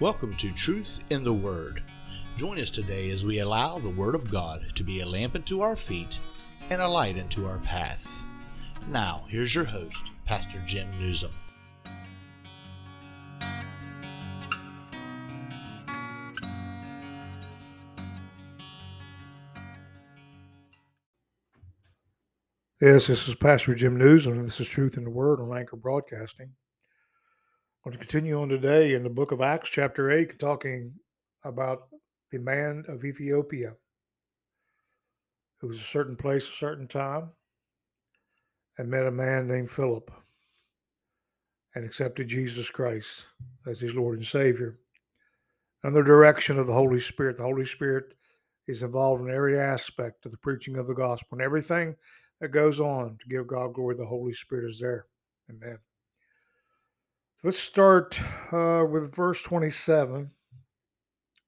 Welcome to Truth in the Word. Join us today as we allow the Word of God to be a lamp unto our feet and a light unto our path. Now, here's your host, Pastor Jim Newsom. Yes, this is Pastor Jim Newsom, and this is Truth in the Word on Anchor Broadcasting. Going to continue on today in the book of Acts, chapter 8, talking about the man of Ethiopia. It was a certain place, a certain time, and met a man named Philip and accepted Jesus Christ as his Lord and Savior. Under direction of the Holy Spirit, the Holy Spirit is involved in every aspect of the preaching of the gospel and everything that goes on to give God glory. The Holy Spirit is there. Amen. So let's start uh, with verse 27.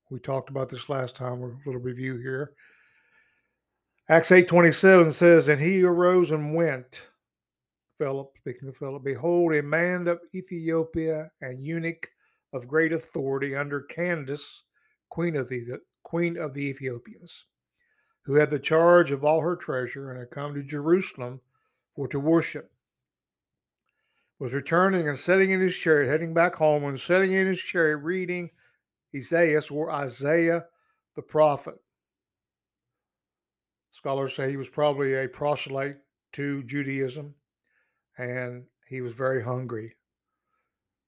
We talked about this last time. A little review here. Acts 8:27 says, And he arose and went. Philip, speaking of Philip, behold, a man of Ethiopia and eunuch of great authority under Candace, queen of the queen of the Ethiopians who had the charge of all her treasure and had come to Jerusalem for to worship, was returning and sitting in his chariot, heading back home, and sitting in his chariot reading Isaiah or Isaiah the prophet. Scholars say he was probably a proselyte to Judaism, and he was very hungry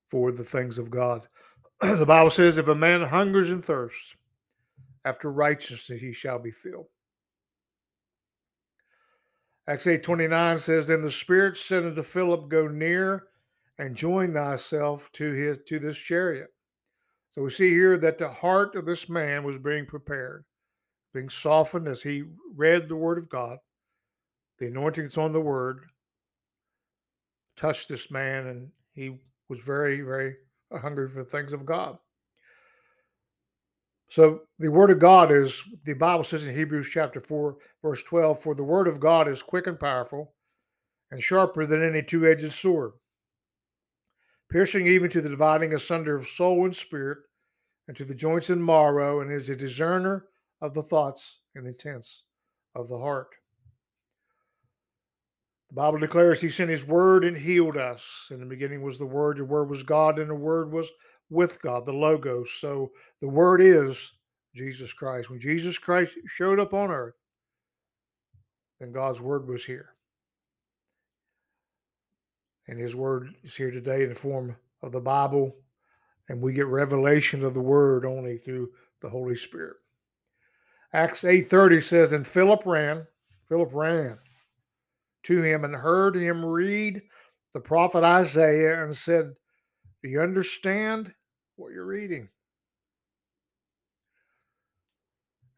for the things of God. the Bible says, if a man hungers and thirsts after righteousness, he shall be filled. Acts 8 29 says, Then the Spirit said unto Philip, Go near and join thyself to his to this chariot. So we see here that the heart of this man was being prepared, being softened as he read the word of God. The anointing that's on the word touched this man, and he was very, very hungry for the things of God. So the word of God is, the Bible says in Hebrews chapter 4, verse 12, for the word of God is quick and powerful and sharper than any two edged sword, piercing even to the dividing asunder of soul and spirit, and to the joints and marrow, and is a discerner of the thoughts and intents of the heart. The Bible declares he sent his word and healed us. In the beginning was the word, the word was God, and the word was with God, the Logos. So the Word is Jesus Christ. When Jesus Christ showed up on earth, then God's Word was here. And His Word is here today in the form of the Bible. And we get revelation of the Word only through the Holy Spirit. Acts 8:30 says, And Philip ran, Philip ran to him and heard him read the prophet Isaiah and said, Do you understand what you're reading.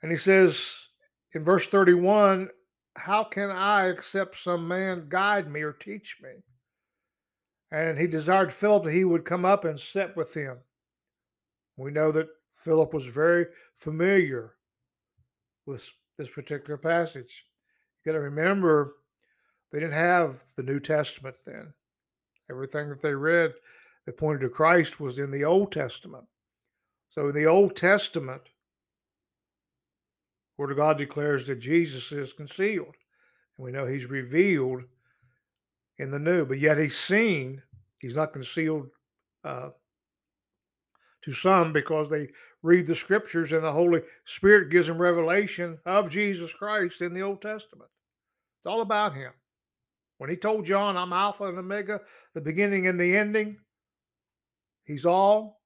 And he says in verse 31 How can I accept some man guide me or teach me? And he desired Philip that he would come up and sit with him. We know that Philip was very familiar with this particular passage. You got to remember, they didn't have the New Testament then. Everything that they read that pointed to Christ was in the Old Testament. So in the Old Testament, Word of God declares that Jesus is concealed. And we know he's revealed in the new, but yet he's seen. He's not concealed uh, to some because they read the scriptures and the Holy Spirit gives them revelation of Jesus Christ in the Old Testament. It's all about him. When he told John, I'm Alpha and Omega, the beginning and the ending, He's all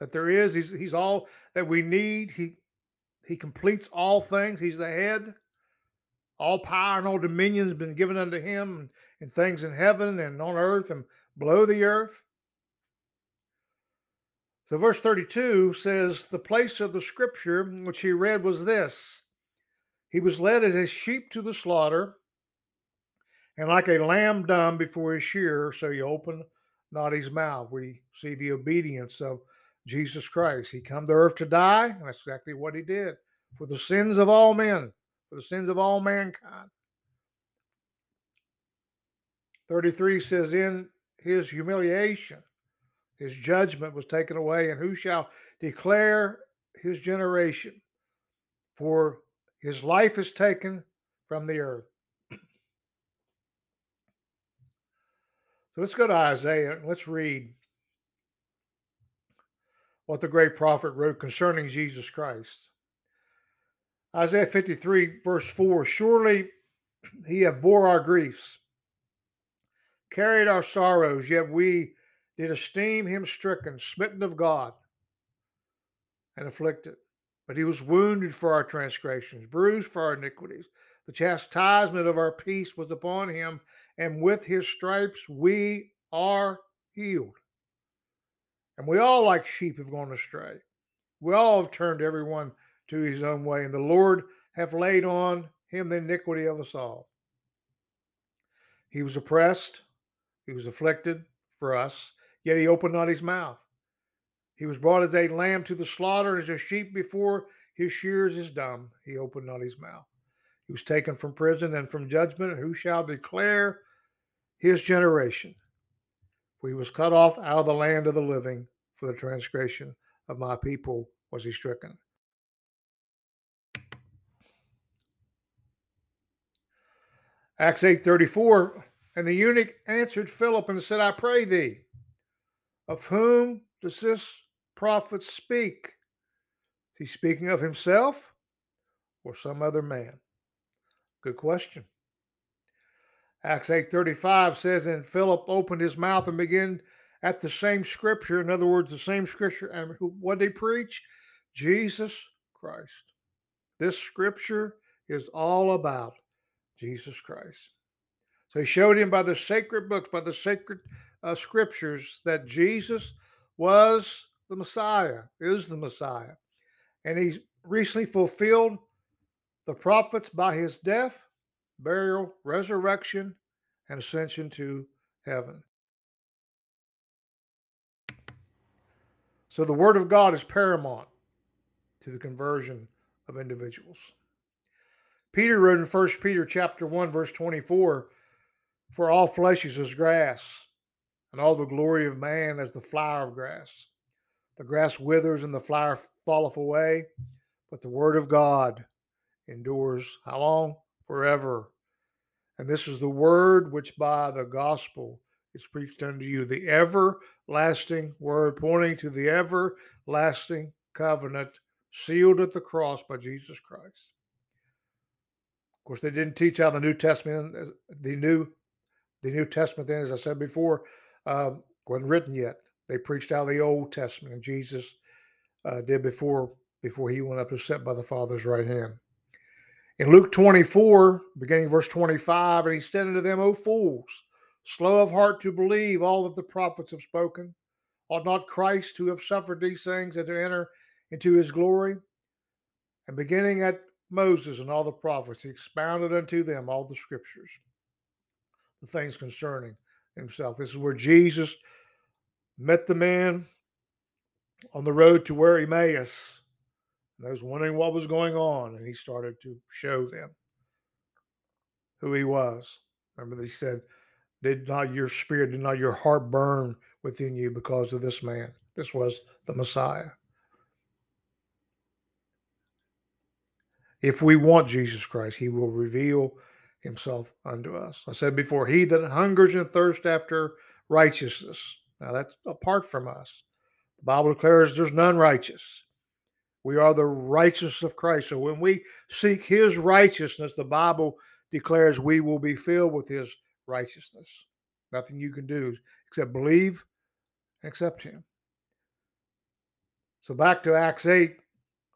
that there is. He's, he's all that we need. He he completes all things. He's the head. All power and all dominion has been given unto him and things in heaven and on earth and below the earth. So, verse 32 says, The place of the scripture which he read was this He was led as a sheep to the slaughter, and like a lamb dumb before his shearer, so he opened not his mouth. We see the obedience of Jesus Christ. He come to earth to die, and that's exactly what he did for the sins of all men, for the sins of all mankind. 33 says, In his humiliation, His judgment was taken away, and who shall declare his generation? For his life is taken from the earth. Let's go to Isaiah and let's read what the great prophet wrote concerning Jesus Christ. Isaiah 53, verse 4 Surely he have bore our griefs, carried our sorrows, yet we did esteem him stricken, smitten of God, and afflicted. But he was wounded for our transgressions, bruised for our iniquities. The chastisement of our peace was upon him, and with his stripes we are healed. And we all, like sheep, have gone astray. We all have turned everyone to his own way, and the Lord hath laid on him the iniquity of us all. He was oppressed, he was afflicted for us, yet he opened not his mouth. He was brought as a lamb to the slaughter, and as a sheep before his shears is dumb, he opened not his mouth. He was taken from prison and from judgment, who shall declare his generation? For he was cut off out of the land of the living, for the transgression of my people was he stricken. Acts 8:34 and the eunuch answered Philip and said I pray thee of whom does this prophet speak is he speaking of himself or some other man good question Acts 8:35 says and Philip opened his mouth and began at the same scripture in other words the same scripture and what they preach Jesus Christ this scripture is all about Jesus Christ. So he showed him by the sacred books, by the sacred uh, scriptures, that Jesus was the Messiah, is the Messiah. And he recently fulfilled the prophets by his death, burial, resurrection, and ascension to heaven. So the word of God is paramount to the conversion of individuals. Peter wrote in 1 Peter chapter 1 verse 24, for all flesh is as grass, and all the glory of man as the flower of grass. The grass withers and the flower falleth away, but the word of God endures how long? Forever. And this is the word which by the gospel is preached unto you, the everlasting word, pointing to the everlasting covenant sealed at the cross by Jesus Christ. Of course, they didn't teach how the New Testament, the new, the New Testament. Then, as I said before, uh, wasn't written yet. They preached out the Old Testament, and Jesus uh, did before before he went up to sit by the Father's right hand. In Luke 24, beginning verse 25, and he said unto them, O fools, slow of heart to believe all that the prophets have spoken. Ought not Christ to have suffered these things and to enter into his glory? And beginning at Moses and all the prophets. He expounded unto them all the scriptures, the things concerning himself. This is where Jesus met the man on the road to where Emmaus. And they was wondering what was going on, and he started to show them who he was. Remember, he said, Did not your spirit, did not your heart burn within you because of this man? This was the Messiah. If we want Jesus Christ, he will reveal himself unto us. I said before, he that hungers and thirsts after righteousness. Now that's apart from us. The Bible declares there's none righteous. We are the righteousness of Christ. So when we seek his righteousness, the Bible declares we will be filled with his righteousness. Nothing you can do except believe and accept him. So back to Acts 8,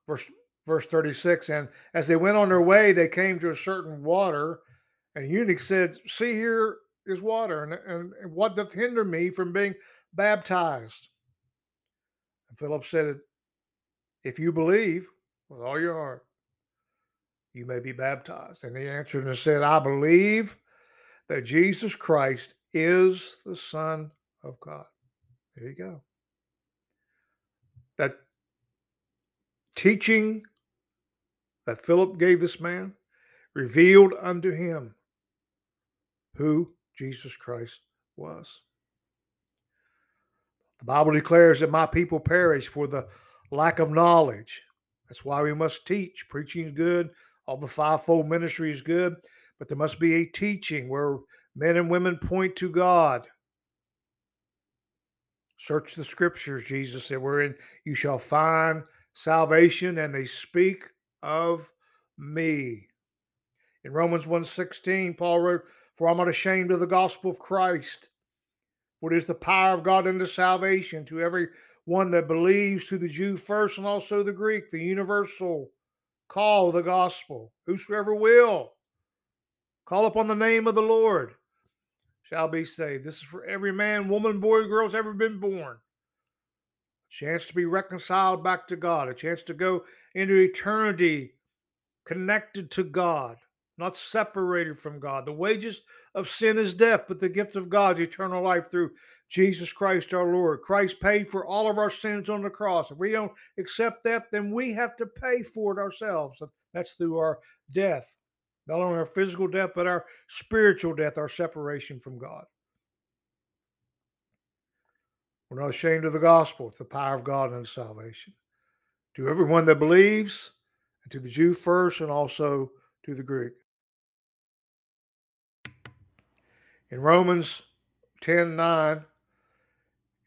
verse verse 36 and as they went on their way they came to a certain water and eunuch said see here is water and, and, what doth hinder me from being baptized and philip said if you believe with all your heart you may be baptized. And he answered and said i believe that jesus christ is the son of god. There you go. That teaching that Philip gave this man revealed unto him who Jesus Christ was. The Bible declares that my people perish for the lack of knowledge. That's why we must teach. Preaching is good. All the fivefold ministry is good, but there must be a teaching where men and women point to God. Search the scriptures, Jesus said, wherein you shall find salvation, and they speak of me. In Romans 1:16, Paul wrote, For I'm not ashamed of the gospel of Christ. For it is the power of God unto salvation to every one that believes, to the Jew first, and also the Greek, the universal call of the gospel. Whosoever will call upon the name of the Lord shall be saved. This is for every man, woman, boy, girl has ever been born. A chance to be reconciled back to God, a chance to go into eternity connected to God, not separated from God. The wages of sin is death, but the gift of God is eternal life through Jesus Christ our Lord. Christ paid for all of our sins on the cross. If we don't accept that, then we have to pay for it ourselves. That's through our death, not only our physical death, but our spiritual death, our separation from God. We're not ashamed of the gospel. It's the power of God unto salvation. To everyone that believes, and to the Jew first, and also to the Greek. In Romans 10 9,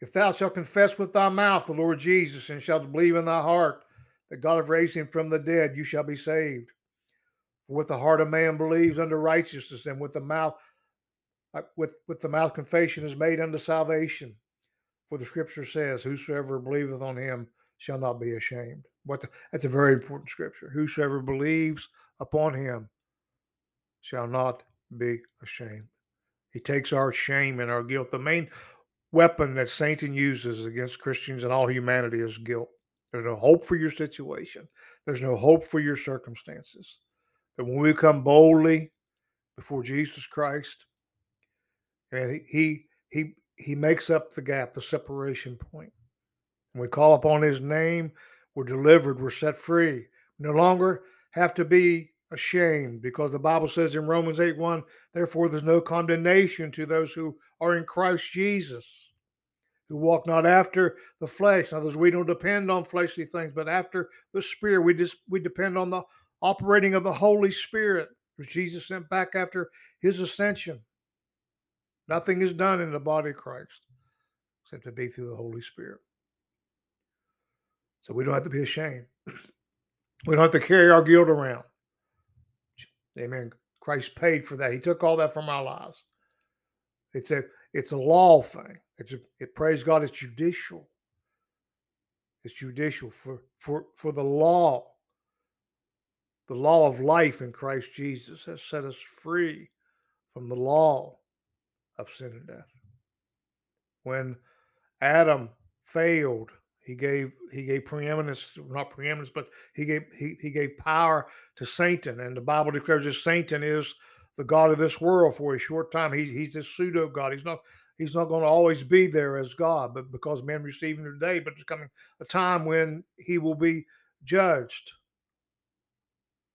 if thou shalt confess with thy mouth the Lord Jesus, and shalt believe in thy heart that God hath raised him from the dead, you shall be saved. For with the heart a man believes unto righteousness, and with the mouth uh, with, with the mouth confession is made unto salvation. For the scripture says, Whosoever believeth on him shall not be ashamed. What the, that's a very important scripture. Whosoever believes upon him shall not be ashamed. He takes our shame and our guilt. The main weapon that Satan uses against Christians and all humanity is guilt. There's no hope for your situation. There's no hope for your circumstances. But when we come boldly before Jesus Christ, and he he he makes up the gap, the separation point. When we call upon his name, we're delivered, we're set free. We no longer have to be ashamed because the Bible says in Romans 8 1, therefore there's no condemnation to those who are in Christ Jesus, who walk not after the flesh. In other words, we don't depend on fleshly things, but after the Spirit. We just we depend on the operating of the Holy Spirit, which Jesus sent back after his ascension. Nothing is done in the body of Christ except to be through the Holy Spirit. So we don't have to be ashamed. We don't have to carry our guilt around. Amen. Christ paid for that. He took all that from our lives. It's a it's a law thing. It's a, it praise God. It's judicial. It's judicial for for for the law. The law of life in Christ Jesus has set us free from the law of sin and death. When Adam failed he gave he gave preeminence, not preeminence, but he gave he, he gave power to Satan, and the Bible declares that Satan is the god of this world for a short time. He's he's this pseudo god. He's not he's not going to always be there as God, but because men receive him today, but there's coming a time when he will be judged.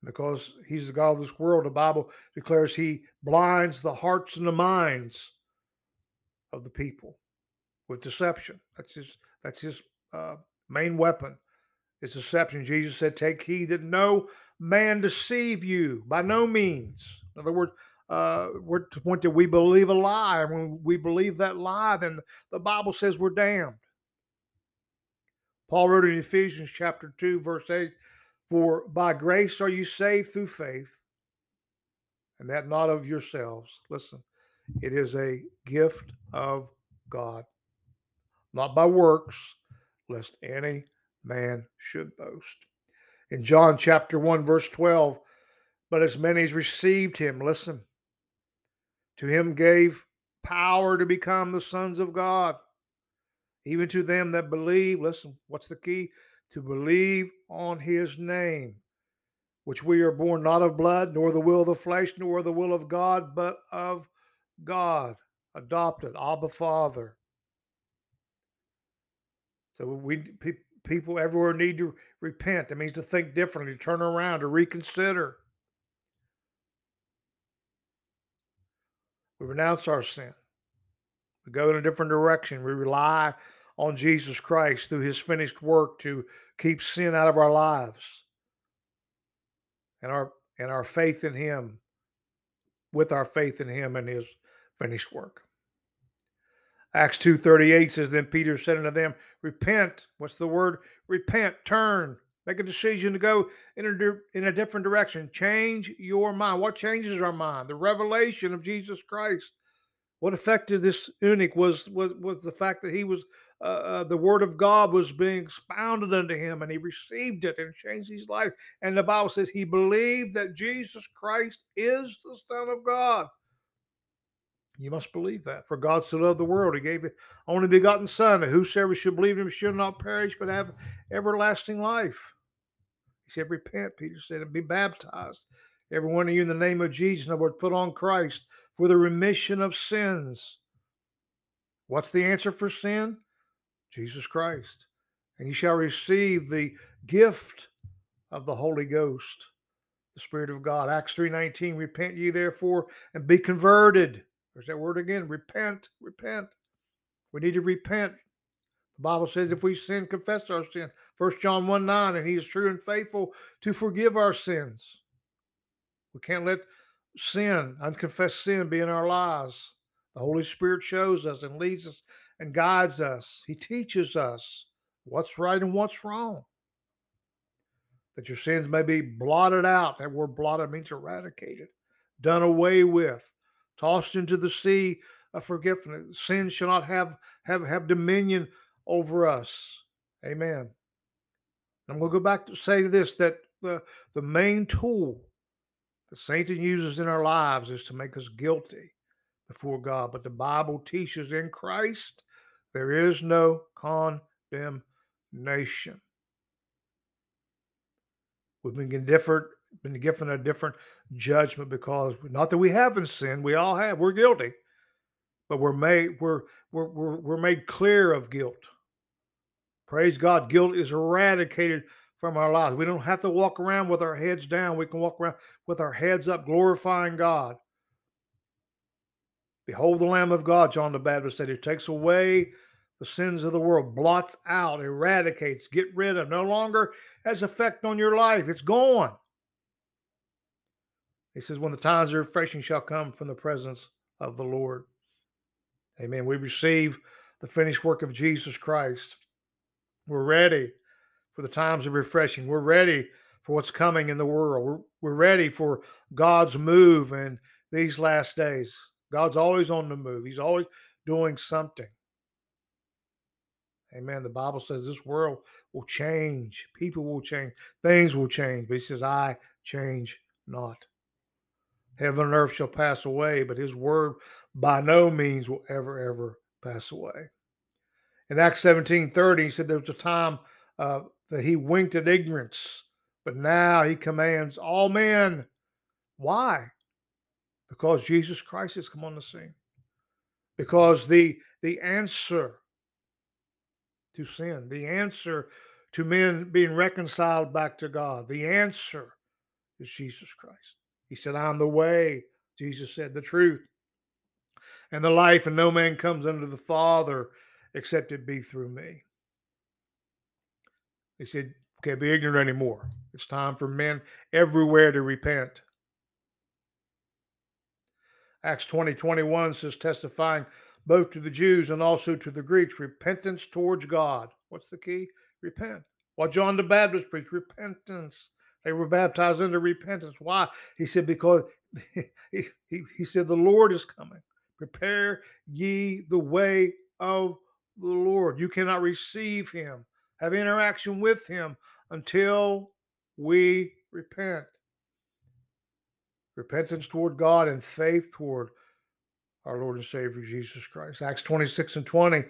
Because he's the God of this world, the Bible declares he blinds the hearts and the minds of the people with deception. That's his that's his uh, main weapon is deception. Jesus said, Take heed that no man deceive you by no means. In other words, uh, we're to the point that we believe a lie. When we believe that lie, then the Bible says we're damned. Paul wrote in Ephesians chapter 2, verse 8, For by grace are you saved through faith, and that not of yourselves. Listen, it is a gift of God, not by works, lest any man should boast. In John chapter 1, verse 12, but as many as received him, listen, to him gave power to become the sons of God, even to them that believe. Listen, what's the key? To believe on his name, which we are born not of blood, nor the will of the flesh, nor the will of God, but of God, adopted, Abba Father. So we pe- people everywhere need to repent. It means to think differently, to turn around, to reconsider. We renounce our sin. We go in a different direction. We rely on Jesus Christ through his finished work to keep sin out of our lives and our and our faith in him with our faith in him and his finished work. Acts 2:38 says then Peter said unto them repent. What's the word? Repent turn. Make a decision to go in a, in a different direction. Change your mind. What changes our mind? The revelation of Jesus Christ. What affected this eunuch was was was the fact that he was uh, uh, the word of God was being expounded unto him, and he received it and changed his life. And the Bible says he believed that Jesus Christ is the Son of God. You must believe that. For God so loved the world, he gave it only begotten Son, that whosoever should believe him should not perish, but have everlasting life. He said, Repent, Peter said, and be baptized. Every one of you in the name of Jesus, in other words, put on Christ for the remission of sins. What's the answer for sin? Jesus Christ. And you shall receive the gift of the Holy Ghost, the Spirit of God. Acts 3:19, repent ye therefore and be converted. There's that word again. Repent, repent. We need to repent. The Bible says if we sin, confess our sin. First John 1 9, and he is true and faithful to forgive our sins. We can't let sin, unconfessed sin, be in our lives. The Holy Spirit shows us and leads us and guides us. He teaches us what's right and what's wrong. That your sins may be blotted out. That word blotted means eradicated, done away with, tossed into the sea of forgiveness. Sin shall not have, have, have dominion over us. Amen. I'm going to go back to say this that the, the main tool that Satan uses in our lives is to make us guilty before God. But the Bible teaches in Christ there is no condemnation. We've been different, been given a different judgment because not that we haven't sinned, we all have. We're guilty, but we're made we're we're we're, we're made clear of guilt. Praise God, guilt is eradicated from our lives. We don't have to walk around with our heads down. We can walk around with our heads up, glorifying God. Behold the Lamb of God, John the Baptist said, who takes away the sins of the world, blots out, eradicates, get rid of, no longer has effect on your life. It's gone. He says, when the times of refreshing shall come from the presence of the Lord. Amen. We receive the finished work of Jesus Christ. We're ready for the times of refreshing. We're ready for what's coming in the world. We're, we're ready for God's move in these last days. God's always on the move, He's always doing something. Amen. The Bible says this world will change, people will change, things will change. But He says, I change not. Heaven and earth shall pass away, but His word by no means will ever, ever pass away. In Acts 17 30, He said there was a time uh, that he winked at ignorance, but now he commands all men. Why? Because Jesus Christ has come on the scene. Because the the answer to sin, the answer to men being reconciled back to God, the answer is Jesus Christ. He said, I'm the way. Jesus said, the truth and the life, and no man comes unto the Father except it be through me. He said, can't be ignorant anymore. It's time for men everywhere to repent. Acts 20 21 says, testifying both to the Jews and also to the Greeks, repentance towards God. What's the key? Repent. What John the Baptist preached, repentance. They were baptized into repentance. Why? He said, because he, he, he said, the Lord is coming. Prepare ye the way of the Lord. You cannot receive him have interaction with Him until we repent. Repentance toward God and faith toward our Lord and Savior Jesus Christ. Acts 26 and 20.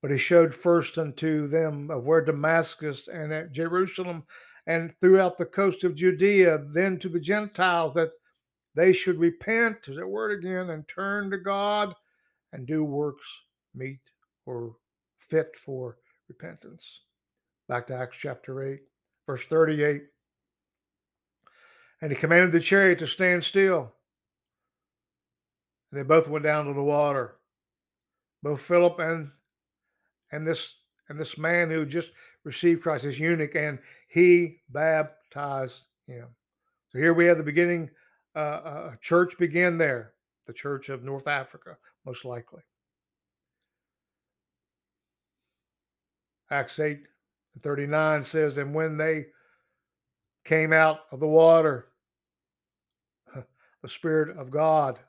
But he showed first unto them of where Damascus and at Jerusalem and throughout the coast of Judea, then to the Gentiles that they should repent, is that word again, and turn to God and do works meet or fit for repentance. Back to Acts chapter 8, verse 38. And he commanded the chariot to stand still. And they both went down to the water. Both Philip and and this and this man who just received Christ, this eunuch, and he baptized him. So here we have the beginning. Uh, a church began there, the Church of North Africa, most likely. Acts 8 39 says, And when they came out of the water, the Spirit of God,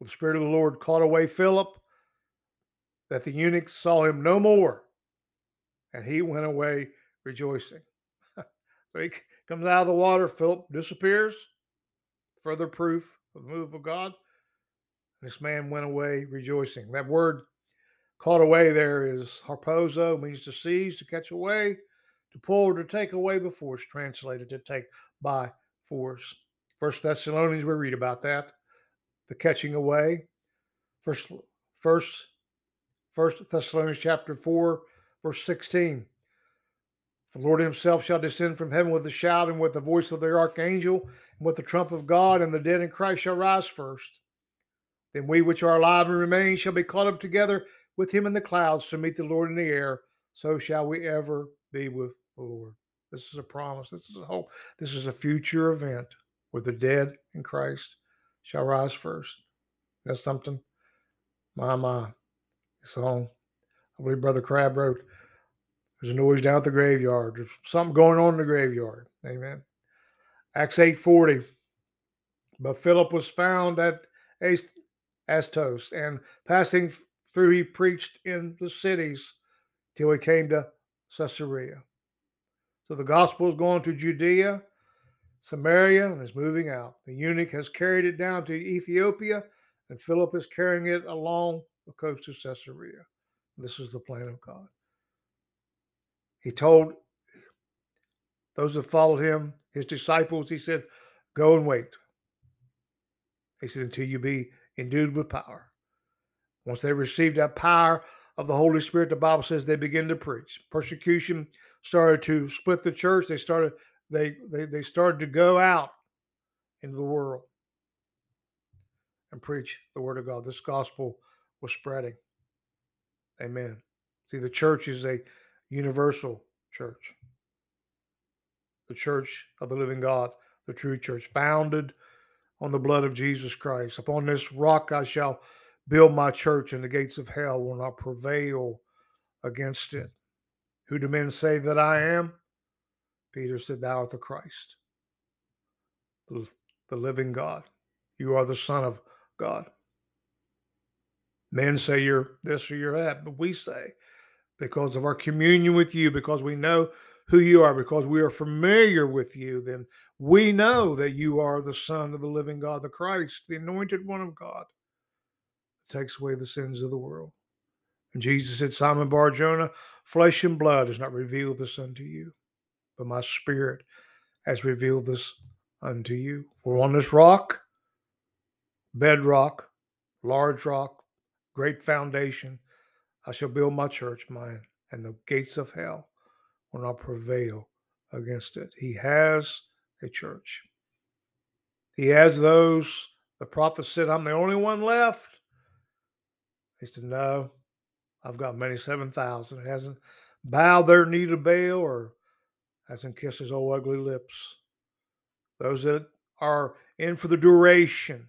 the Spirit of the Lord caught away Philip, that the eunuch saw him no more, and he went away rejoicing. so he comes out of the water, Philip disappears. Further proof of the move of God. This man went away rejoicing. That word caught away there is harpazo, means to seize, to catch away, to pull, or to take away by force, translated to take by force. First Thessalonians, we read about that, the catching away. First, first, first Thessalonians chapter 4, verse 16. The Lord himself shall descend from heaven with a shout and with the voice of the archangel and with the trump of God, and the dead in Christ shall rise first. Then we which are alive and remain shall be caught up together with him in the clouds to meet the Lord in the air. So shall we ever be with the Lord. This is a promise. This is a hope. This is a future event where the dead in Christ shall rise first. That's something. My, my song, I believe Brother Crabb wrote, there's a noise down at the graveyard. There's something going on in the graveyard. Amen. Acts 8.40. But Philip was found at Azotus, and passing through he preached in the cities till he came to Caesarea. So the gospel is going to Judea, Samaria, and is moving out. The eunuch has carried it down to Ethiopia, and Philip is carrying it along the coast of Caesarea. This is the plan of God. He told those that followed him, his disciples, he said, Go and wait. He said, Until you be endued with power. Once they received that power of the Holy Spirit, the Bible says they begin to preach. Persecution started to split the church. They started they they, they started to go out into the world and preach the word of God. This gospel was spreading. Amen. See, the church is a universal church. The church of the living God, the true church, founded on the blood of Jesus Christ. Upon this rock I shall build my church, and the gates of hell will not prevail against it. Who do men say that I am? Peter said, Thou art the Christ, the, living God. You are the Son of God. Men say you're this or you're that, but we say, because of our communion with you, because we know who you are, because we are familiar with you, then we know that you are the Son of the living God, the Christ, the anointed one of God takes away the sins of the world. And Jesus said, Simon Bar Jonah, flesh and blood has not revealed this unto you, but my spirit has revealed this unto you. We're on this rock, bedrock, large rock, great foundation. I shall build my church, mine, and the gates of hell will not prevail against it. He has a church. He has those, the prophet said, I'm the only one left. He said, No, I've got many 7,000. It hasn't bowed their knee to Baal or hasn't kissed his old ugly lips. Those that are in for the duration.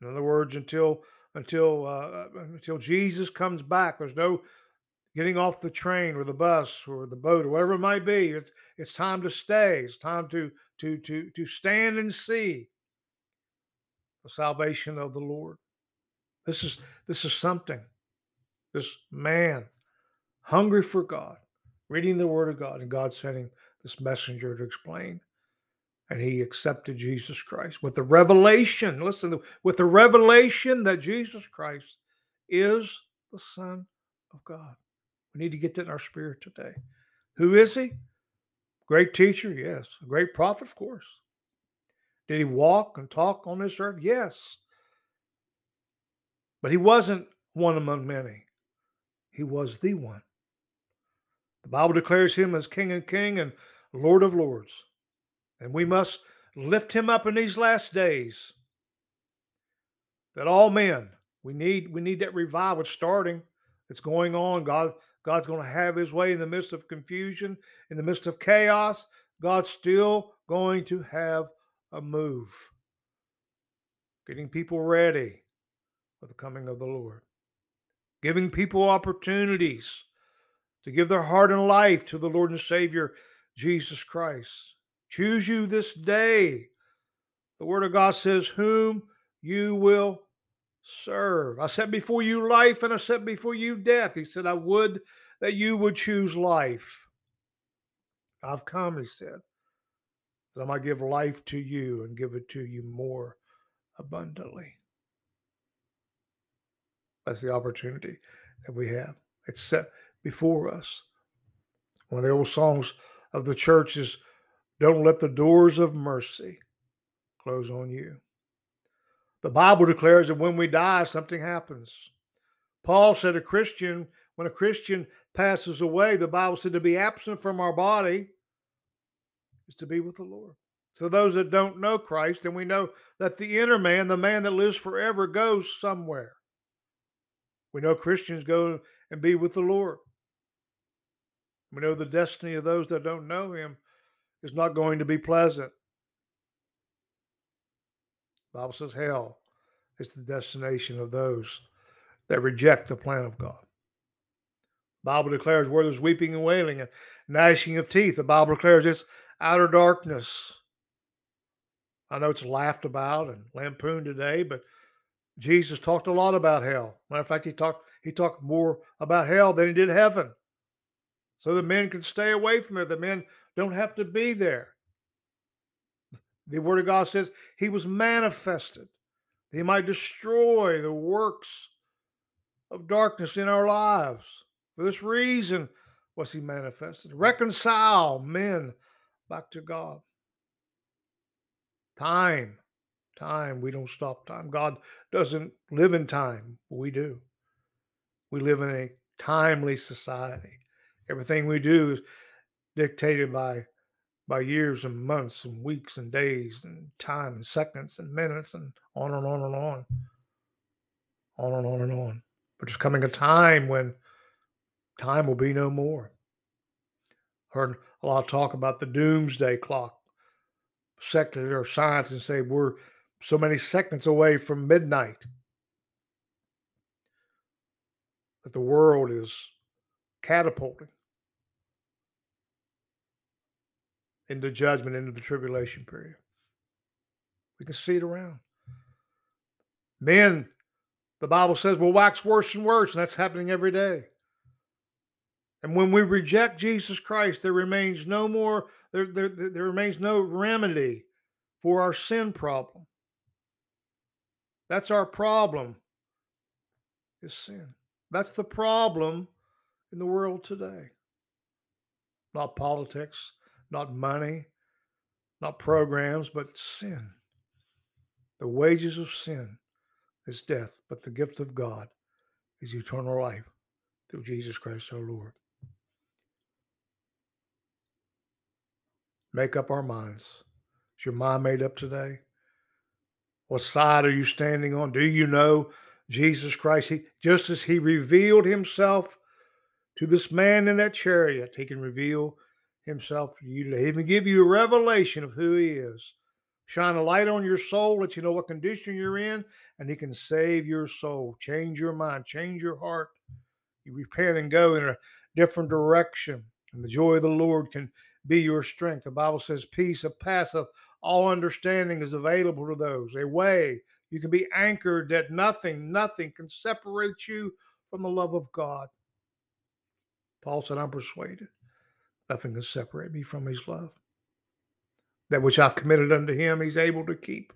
In other words, until until uh, until Jesus comes back, there's no getting off the train or the bus or the boat or whatever it might be. It's it's time to stay. It's time to to to to stand and see the salvation of the Lord. This is this is something. This man, hungry for God, reading the Word of God, and God sending this messenger to explain. And he accepted Jesus Christ with the revelation. Listen, with the revelation that Jesus Christ is the Son of God. We need to get that in our spirit today. Who is he? Great teacher, yes. A great prophet, of course. Did he walk and talk on this earth? Yes. But he wasn't one among many, he was the one. The Bible declares him as King of King and Lord of Lords. And we must lift him up in these last days. That all men, we need we need that revival. Starting. It's going on. God God's going to have his way in the midst of confusion, in the midst of chaos. God's still going to have a move, getting people ready for the coming of the Lord, giving people opportunities to give their heart and life to the Lord and Savior, Jesus Christ. Choose you this day. The Word of God says, Whom you will serve. I set before you life and I set before you death. He said, I would that you would choose life. I've come, he said, that I might give life to you and give it to you more abundantly. That's the opportunity that we have. It's set before us. One of the old songs of the church is Don't let the doors of mercy close on you. The Bible declares that when we die, something happens. Paul said a Christian, when a Christian passes away, the Bible said to be absent from our body is to be with the Lord. So those that don't know Christ, and we know that the inner man, the man that lives forever, goes somewhere. We know Christians go and be with the Lord. We know the destiny of those that don't know him is not going to be pleasant. The Bible says hell is the destination of those that reject the plan of God. The Bible declares where there's weeping and wailing and gnashing of teeth. The Bible declares it's outer darkness. I know it's laughed about and lampooned today, but Jesus talked a lot about hell. Matter of fact, he talked he talked more about hell than he did heaven. So the men can stay away from it. The men don't have to be there. The word of God says he was manifested. He might destroy the works of darkness in our lives. For this reason was he manifested. Reconcile men back to God. Time, time, we don't stop time. God doesn't live in time, we do. We live in a timely society. Everything we do is dictated by by years and months and weeks and days and time and seconds and minutes and on and on and on. On and on and on. But there's coming a time when time will be no more. Heard a lot of talk about the doomsday clock. Secular scientists say we're so many seconds away from midnight. That the world is catapulting into judgment, into the tribulation period. We can see it around. Men, the Bible says, will wax worse and worse, and that's happening every day. And when we reject Jesus Christ, there remains no more, there, there, there remains no remedy for our sin problem. That's our problem, is sin. That's the problem in the world today. Not politics, not money, not programs, but sin. The wages of sin is death, but the gift of God is eternal life through Jesus Christ our Lord. Make up our minds. Is your mind made up today? What side are you standing on? Do you know Jesus Christ? He, just as He revealed Himself to this man in that chariot, He can reveal himself to you to even give you a revelation of who he is. Shine a light on your soul, let you know what condition you're in, and he can save your soul, change your mind, change your heart. You repent and go in a different direction, and the joy of the Lord can be your strength. The Bible says, Peace a pass of passive, all understanding is available to those. A way you can be anchored that nothing, nothing can separate you from the love of God. Paul said, I'm persuaded Nothing can separate me from his love. That which I've committed unto him, he's able to keep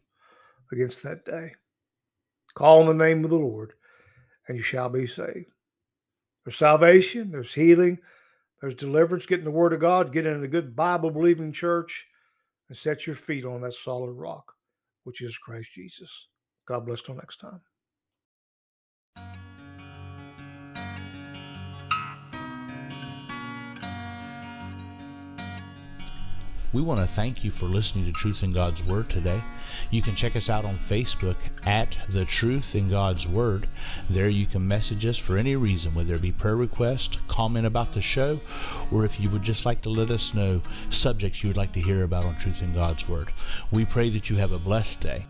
against that day. Call on the name of the Lord, and you shall be saved. There's salvation, there's healing, there's deliverance. Get in the Word of God, get in a good Bible believing church, and set your feet on that solid rock, which is Christ Jesus. God bless till next time. We want to thank you for listening to Truth in God's Word today. You can check us out on Facebook at The Truth in God's Word. There you can message us for any reason, whether it be prayer request, comment about the show, or if you would just like to let us know subjects you would like to hear about on Truth in God's Word. We pray that you have a blessed day.